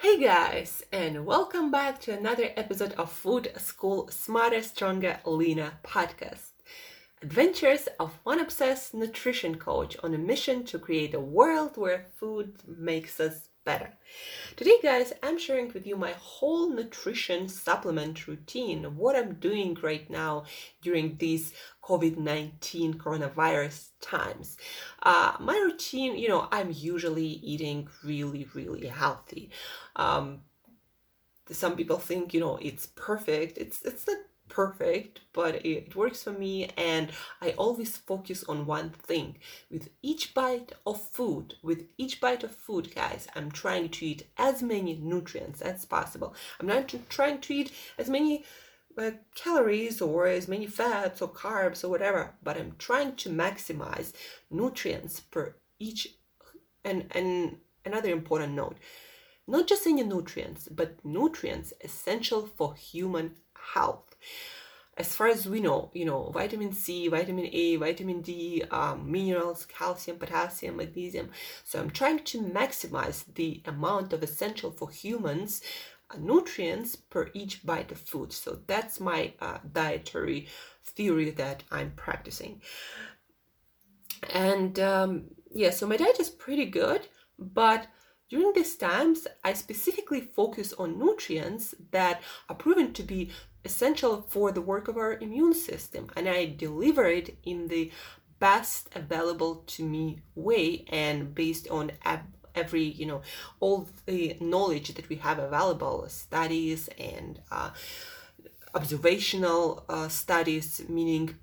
Hey guys, and welcome back to another episode of Food School Smarter, Stronger, Leaner podcast. Adventures of one obsessed nutrition coach on a mission to create a world where food makes us better. Today, guys, I'm sharing with you my whole nutrition supplement routine, what I'm doing right now during these COVID 19 coronavirus times. Uh, my routine, you know, I'm usually eating really, really healthy. Um, some people think, you know, it's perfect. It's, it's not perfect, but it works for me. And I always focus on one thing. With each bite of food, with each bite of food, guys, I'm trying to eat as many nutrients as possible. I'm not trying to eat as many uh, calories or as many fats or carbs or whatever, but I'm trying to maximize nutrients per each. And, and another important note not just any nutrients, but nutrients essential for human health. As far as we know, you know, vitamin C, vitamin A, vitamin D, um, minerals, calcium, potassium, magnesium. So I'm trying to maximize the amount of essential for humans uh, nutrients per each bite of food. So that's my uh, dietary theory that I'm practicing. And um, yeah, so my diet is pretty good, but during these times, I specifically focus on nutrients that are proven to be essential for the work of our immune system, and I deliver it in the best available to me way and based on every you know all the knowledge that we have available studies and uh, observational uh, studies meaning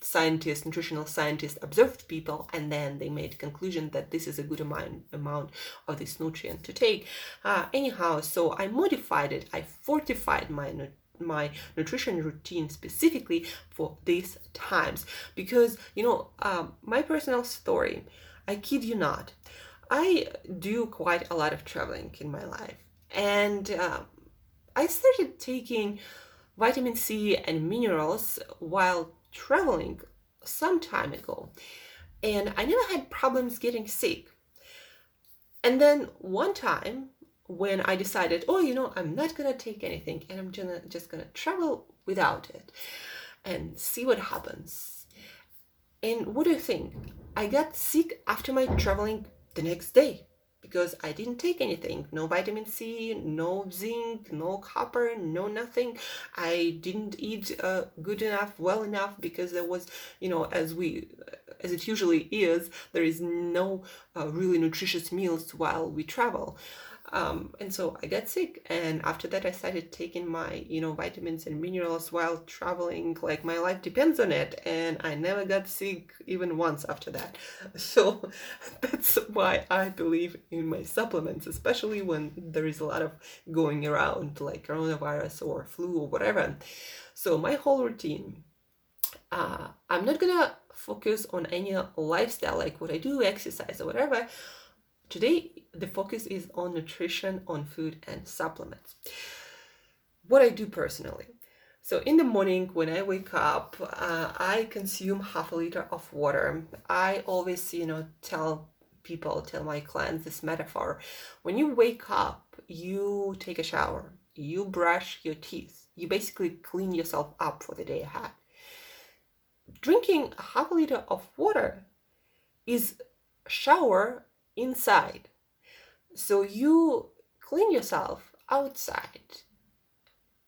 scientists, nutritional scientists observed people and then they made conclusion that this is a good amount, amount of this nutrient to take. Uh, anyhow, so I modified it. I fortified my my nutrition routine specifically for these times because you know um, my personal story i kid you not i do quite a lot of traveling in my life and uh, i started taking vitamin c and minerals while traveling some time ago and I never had problems getting sick. And then one time when I decided, oh, you know, I'm not gonna take anything and I'm gonna just gonna travel without it and see what happens. And what do you think? I got sick after my traveling the next day because I didn't take anything. No vitamin C, no zinc, no copper, no nothing. I didn't eat uh, good enough, well enough because there was, you know, as we, as it usually is, there is no uh, really nutritious meals while we travel. Um, and so I got sick, and after that, I started taking my, you know, vitamins and minerals while traveling. Like my life depends on it, and I never got sick even once after that. So that's why I believe in my supplements, especially when there is a lot of going around, like coronavirus or flu or whatever. So my whole routine, uh, I'm not gonna focus on any lifestyle like what I do, exercise or whatever Today, the focus is on nutrition, on food, and supplements. What I do personally. So, in the morning when I wake up, uh, I consume half a liter of water. I always, you know, tell people, tell my clients this metaphor. When you wake up, you take a shower, you brush your teeth, you basically clean yourself up for the day ahead. Drinking half a liter of water is shower inside. So you clean yourself outside,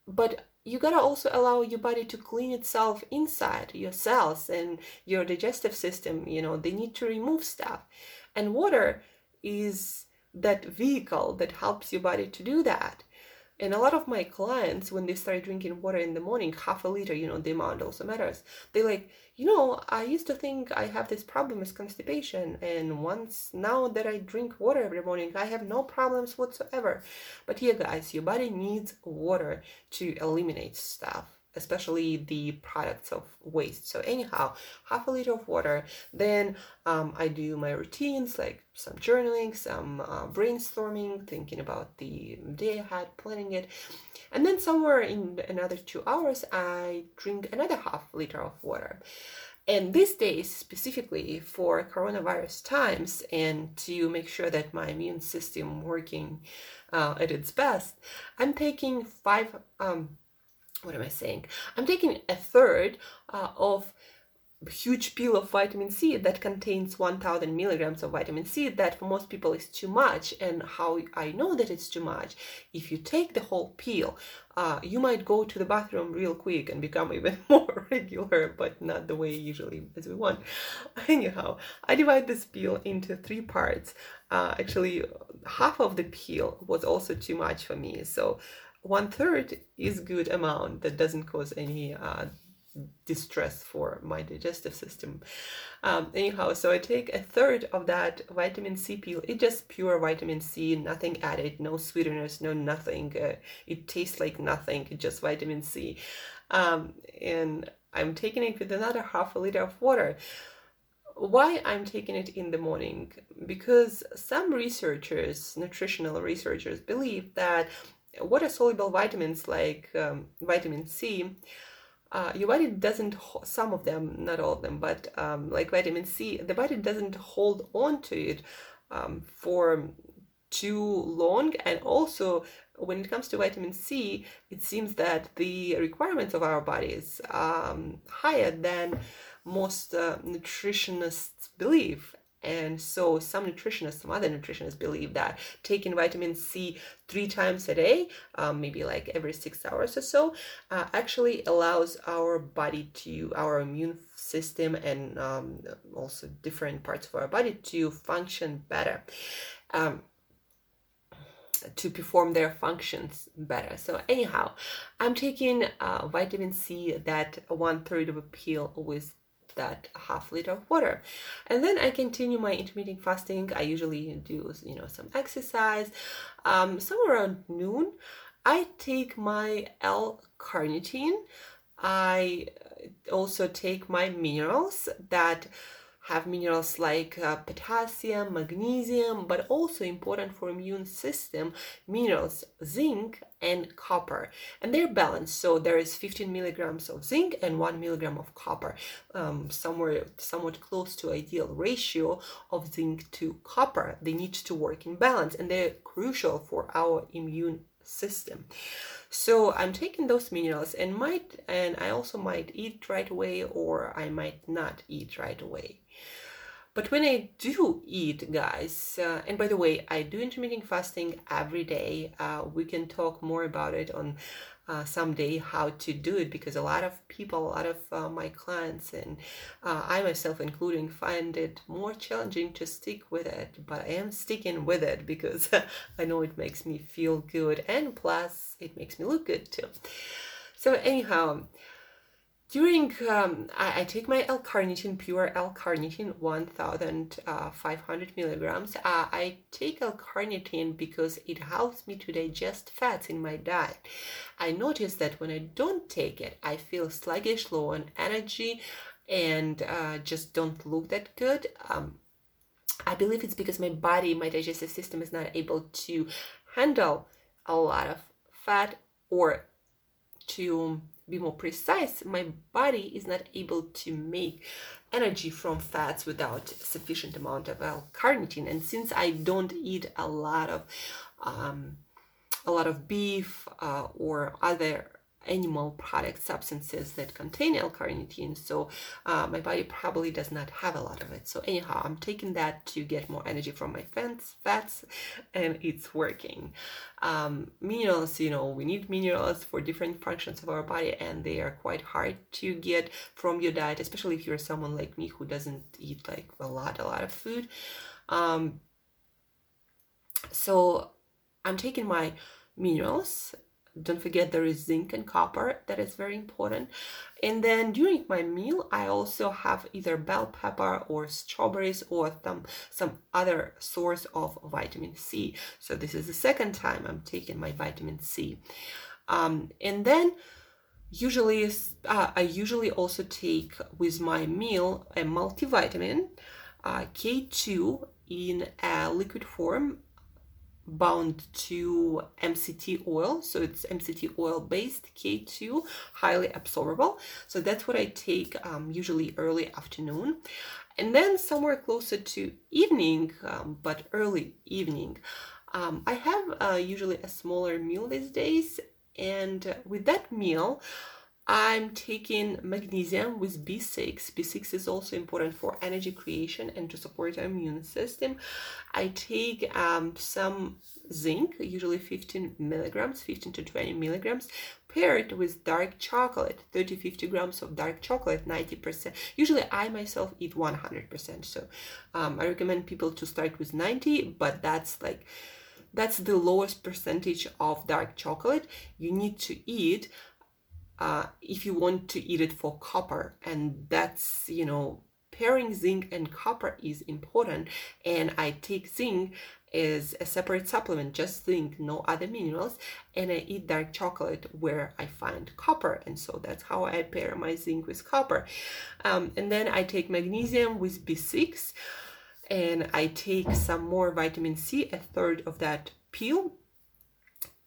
but you gotta also allow your body to clean itself inside your cells and your digestive system you know they need to remove stuff. And water is that vehicle that helps your body to do that and a lot of my clients, when they start drinking water in the morning, half a liter, you know, the amount also matters. They like, you know, I used to think I have this problem with constipation, and once now that I drink water every morning, I have no problems whatsoever. But here, guys, your body needs water to eliminate stuff especially the products of waste. So anyhow, half a liter of water. Then um, I do my routines like some journaling, some uh, brainstorming, thinking about the day I had, planning it. And then somewhere in another two hours, I drink another half liter of water. And these days, specifically for coronavirus times, and to make sure that my immune system working uh, at its best, I'm taking five. Um, what am I saying? I'm taking a third uh, of huge pill of vitamin C that contains 1000 milligrams of vitamin C that for most people is too much and how I know that it's too much if you take the whole pill uh, you might go to the bathroom real quick and become even more regular but not the way usually as we want anyhow I divide this pill into three parts uh, actually half of the pill was also too much for me so one third is good amount that doesn't cause any uh, distress for my digestive system. Um, anyhow, so I take a third of that vitamin C pill. It's just pure vitamin C, nothing added, no sweeteners, no nothing. Uh, it tastes like nothing, it's just vitamin C. Um, and I'm taking it with another half a liter of water. Why I'm taking it in the morning? Because some researchers, nutritional researchers, believe that water soluble vitamins like um, vitamin C? Uh, your body doesn't some of them not all of them but um, like vitamin c the body doesn't hold on to it um, for too long. And also when it comes to vitamin c it seems that the requirements of our bodies are um, higher than most uh, nutritionists believe and so some nutritionists, some other nutritionists believe that taking vitamin C three times a day, um, maybe like every six hours or so, uh, actually allows our body to, our immune system and um, also different parts of our body to function better. Um, to perform their functions better. So anyhow, I'm taking uh, vitamin C that one third of a pill with that half liter of water. And then i continue my intermittent fasting. I usually do you know some exercise um, somewhere around noon. I take my l-carnitine. I also take my minerals that have minerals like uh, potassium, magnesium, but also important for immune system minerals zinc and copper, and they're balanced. So there is 15 milligrams of zinc and one milligram of copper, um, somewhere somewhat close to ideal ratio of zinc to copper. They need to work in balance, and they're crucial for our immune system. So I'm taking those minerals and might and I also might eat right away or I might not eat right away. But when I do eat, guys, uh, and by the way, I do intermittent fasting every day. Uh, we can talk more about it on uh, someday how to do it because a lot of people, a lot of uh, my clients, and uh, I myself including, find it more challenging to stick with it. But I am sticking with it because I know it makes me feel good, and plus, it makes me look good too. So, anyhow, during um, I, I, take my L-carnitine, pure L-carnitine, 1,500 uh, milligrams. Uh, I take L-carnitine because it helps me to digest fats in my diet. I notice that when I don't take it, I feel sluggish, low on energy, and uh, just don't look that good. Um, I believe it's because my body, my digestive system is not able to handle a lot of fat or to be more precise, my body is not able to make energy from fats without sufficient amount of L-carnitine. And since I don't eat a lot of um, a lot of beef uh, or other animal product substances that contain L-carnitine. So uh, my body probably does not have a lot of it. So anyhow, I'm taking that to get more energy from my fats, fats and it's working. Um, minerals, you know, we need minerals for different functions of our body and they are quite hard to get from your diet, especially if you're someone like me who doesn't eat like a lot, a lot of food. Um, so I'm taking my minerals don't forget there is zinc and copper that is very important. And then during my meal i also have either bell pepper or strawberries or some some other source of vitamin c. So this is the second time i'm taking my vitamin c. Um, and then usually uh, i usually also take with my meal a multivitamin uh, k2 in a liquid form bound to MCT oil. So it's MCT oil based K2, highly absorbable. So that's what I take um, usually early afternoon. And then somewhere closer to evening, um, but early evening, um, I have uh, usually a smaller meal these days. And with that meal, I'm taking magnesium with B6. B6 is also important for energy creation and to support our immune system. I take um, some zinc, usually 15 milligrams, 15 to 20 milligrams, paired with dark chocolate, 30 50 grams of dark chocolate, 90%. Usually, I myself eat 100%. So, um, I recommend people to start with 90, but that's like that's the lowest percentage of dark chocolate you need to eat uh, if you want to eat it for copper and that's you know pairing zinc and copper is important and i take zinc as a separate supplement just zinc no other minerals and i eat dark chocolate where i find copper and so that's how i pair my zinc with copper. Um, and then i take magnesium with b6 and i take some more vitamin c a third of that peel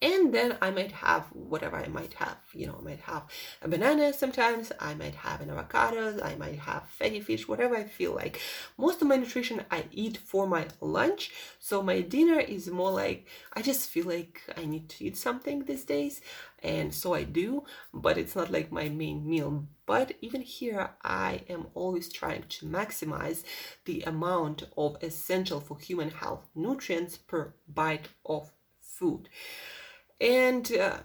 and then I might have whatever I might have. You know, I might have a banana sometimes, I might have an avocado, I might have fatty fish, whatever I feel like. Most of my nutrition I eat for my lunch, so my dinner is more like I just feel like I need to eat something these days, and so I do, but it's not like my main meal. But even here, I am always trying to maximize the amount of essential for human health nutrients per bite of food and uh,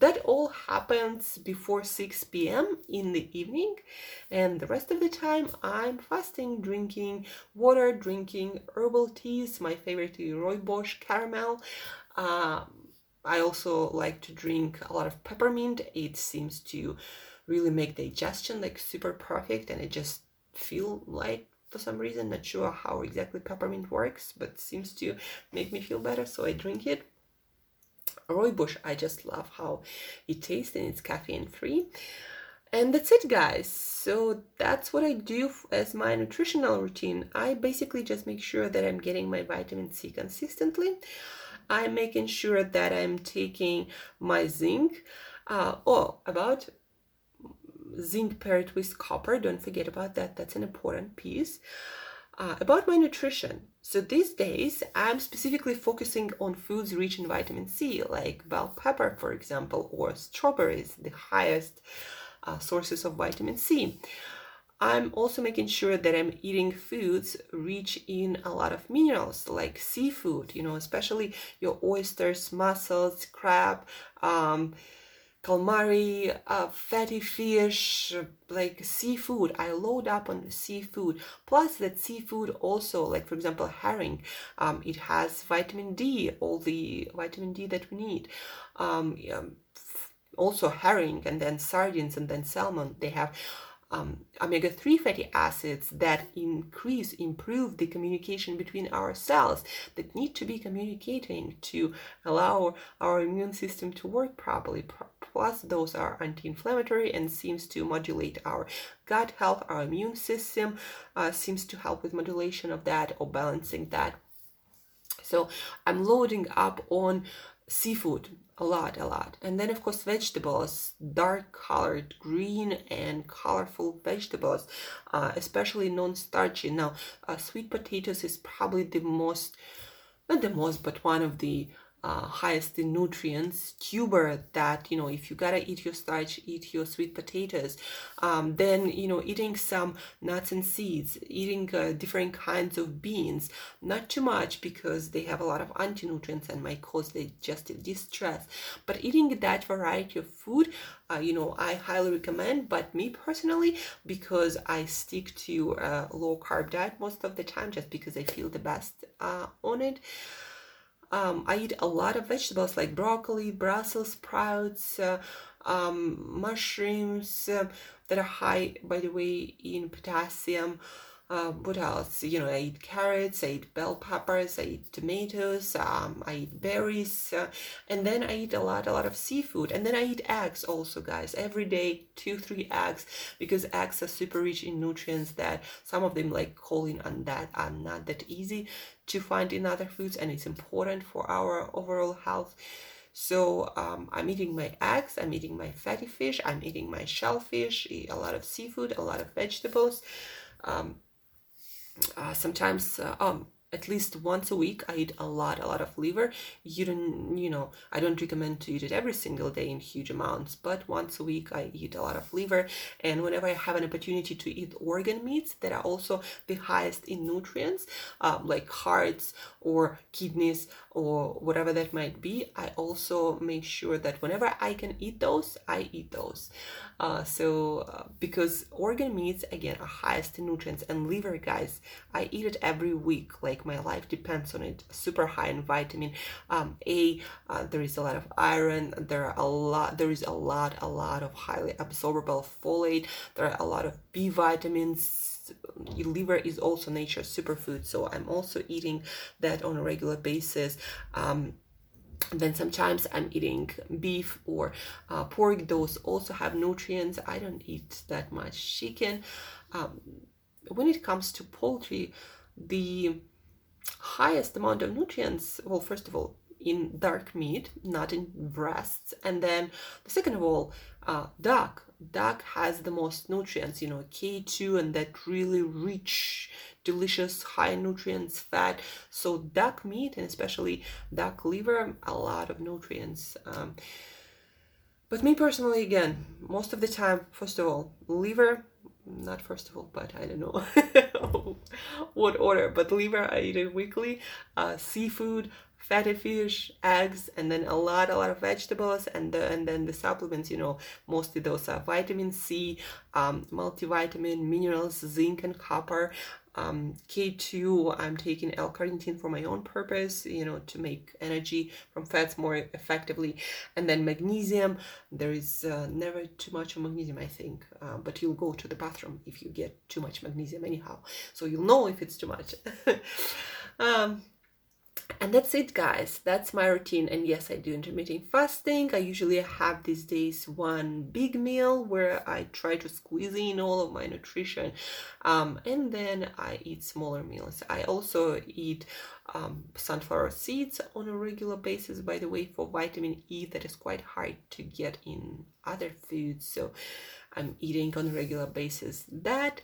that all happens before 6 p.m. in the evening, and the rest of the time I'm fasting, drinking water, drinking herbal teas. My favorite is Rooibos caramel. Uh, I also like to drink a lot of peppermint. It seems to really make digestion like super perfect, and I just feel like for some reason not sure how exactly peppermint works, but seems to make me feel better, so I drink it rooibos i just love how it tastes and it's caffeine free and that's it guys. So that's what i do as my nutritional routine. I basically just make sure that i'm getting my vitamin c consistently. I'm making sure that i'm taking my zinc uh, oh about zinc paired with copper. Don't forget about that. That's an important piece. Uh, about my nutrition. So these days, I'm specifically focusing on foods rich in vitamin C, like bell pepper, for example, or strawberries, the highest uh, sources of vitamin C. I'm also making sure that I'm eating foods rich in a lot of minerals, like seafood, you know, especially your oysters, mussels, crab, um, calamari, uh, fatty fish, like seafood. I load up on seafood. Plus, that seafood also, like for example, herring, um, it has vitamin D, all the vitamin D that we need. Um, also, herring and then sardines and then salmon, they have um, omega 3 fatty acids that increase, improve the communication between our cells that need to be communicating to allow our immune system to work properly. Plus, those are anti inflammatory and seems to modulate our gut health, our immune system, uh, seems to help with modulation of that or balancing that. So, I'm loading up on seafood a lot a lot. And then of course vegetables dark colored green and colorful vegetables uh, especially non-starchy. Now uh, sweet potatoes is probably the most not the most but one of the uh, highest in nutrients tuber that you know if you gotta eat your starch eat your sweet potatoes um, then you know eating some nuts and seeds eating uh, different kinds of beans not too much because they have a lot of anti-nutrients and might cause digestive distress. But eating that variety of food uh, you know i highly recommend but me personally because i stick to a low carb diet most of the time just because i feel the best uh, on it um, I eat a lot of vegetables like broccoli, Brussels sprouts, uh, um, mushrooms uh, that are high, by the way, in potassium. Um, what else? You know, I eat carrots, I eat bell peppers, I eat tomatoes, um, I eat berries, uh, and then I eat a lot, a lot of seafood, and then I eat eggs also, guys. Every day, two, three eggs, because eggs are super rich in nutrients that some of them, like choline and that, are not that easy to find in other foods, and it's important for our overall health. So um, I'm eating my eggs, I'm eating my fatty fish, I'm eating my shellfish, a lot of seafood, a lot of vegetables. Um, uh, sometimes uh, um, at least once a week i eat a lot a lot of liver. You don't you know i don't recommend to eat it every single day in huge amounts but once a week i eat a lot of liver. And whenever i have an opportunity to eat organ meats that are also the highest in nutrients um, like hearts or kidneys or whatever that might be i also make sure that whenever i can eat those i eat those. Uh, so uh, because organ meats again are highest in nutrients. And liver guys i eat it every week. Like my life depends on it. Super high in vitamin um, a. Uh, there is a lot of iron. There are a lot there is a lot a lot of highly absorbable folate. There are a lot of b vitamins liver is also nature's superfood so i'm also eating that on a regular basis um, then sometimes I'm eating beef or uh, pork. Those also have nutrients. I don't eat that much chicken. Um, when it comes to poultry, the highest amount of nutrients, well, first of all, in dark meat, not in breasts. And then the second of all, uh, duck. Duck has the most nutrients, you know, K2 and that really rich, delicious, high nutrients fat. So duck meat and especially duck liver, a lot of nutrients. Um, but me personally, again, most of the time, first of all, liver, not first of all, but I don't know what order, but liver, I eat it weekly. Uh, seafood, fatty fish, eggs, and then a lot, a lot of vegetables, and the, and then the supplements. You know, mostly those are vitamin C, um, multivitamin, minerals, zinc, and copper. Um, K2, I'm taking L-carnitine for my own purpose, you know, to make energy from fats more effectively. And then magnesium, there is uh, never too much of magnesium, I think, uh, but you'll go to the bathroom if you get too much magnesium anyhow. So you'll know if it's too much. um, and that's it guys. That's my routine. And yes i do intermittent fasting. I usually have these days one big meal where i try to squeeze in all of my nutrition um, and then i eat smaller meals. I also eat um, sunflower seeds on a regular basis by the way for vitamin e that is quite hard to get in other foods. So i'm eating on a regular basis that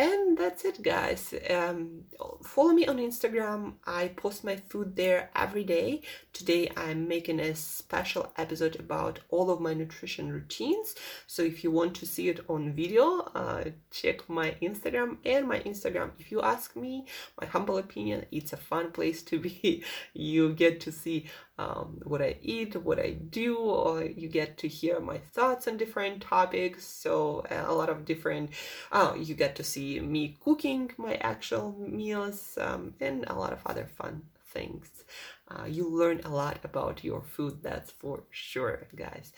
and that's it guys. Um, follow me on instagram. I post my food there every day. Today i'm making a special episode about all of my nutrition routines. So if you want to see it on video uh, check my instagram and my instagram. If you ask me my humble opinion it's a fun place to be. You get to see um, what I eat, what I do, or you get to hear my thoughts on different topics. So a lot of different, oh, you get to see me cooking my actual meals um, and a lot of other fun things uh, you learn a lot about your food that's for sure guys.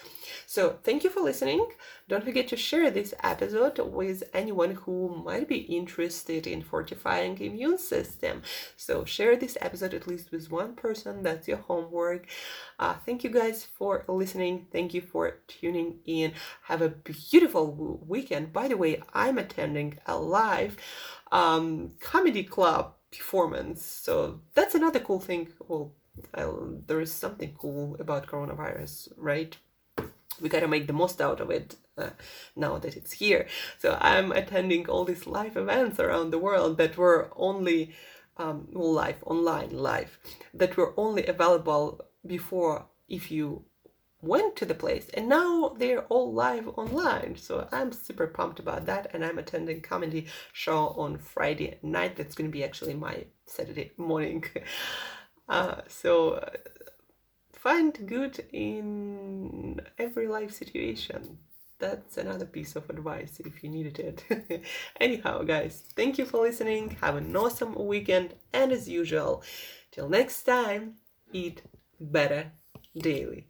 So thank you for listening. Don't forget to share this episode with anyone who might be interested in fortifying immune system. So share this episode at least with one person that's your homework. Uh, thank you guys for listening. Thank you for tuning in. Have a beautiful weekend. By the way i'm attending a live um, comedy club performance. So that's another cool thing. Well I'll, there is something cool about coronavirus, right? We gotta make the most out of it uh, now that it's here. So I'm attending all these live events around the world that were only um, live, online, live, that were only available before if you went to the place and now they're all live online so i'm super pumped about that and i'm attending comedy show on friday night that's going to be actually my saturday morning Uh, so find good in every life situation. That's another piece of advice if you needed it. Anyhow, guys, thank you for listening. Have an awesome weekend. And as usual, till next time, eat better daily.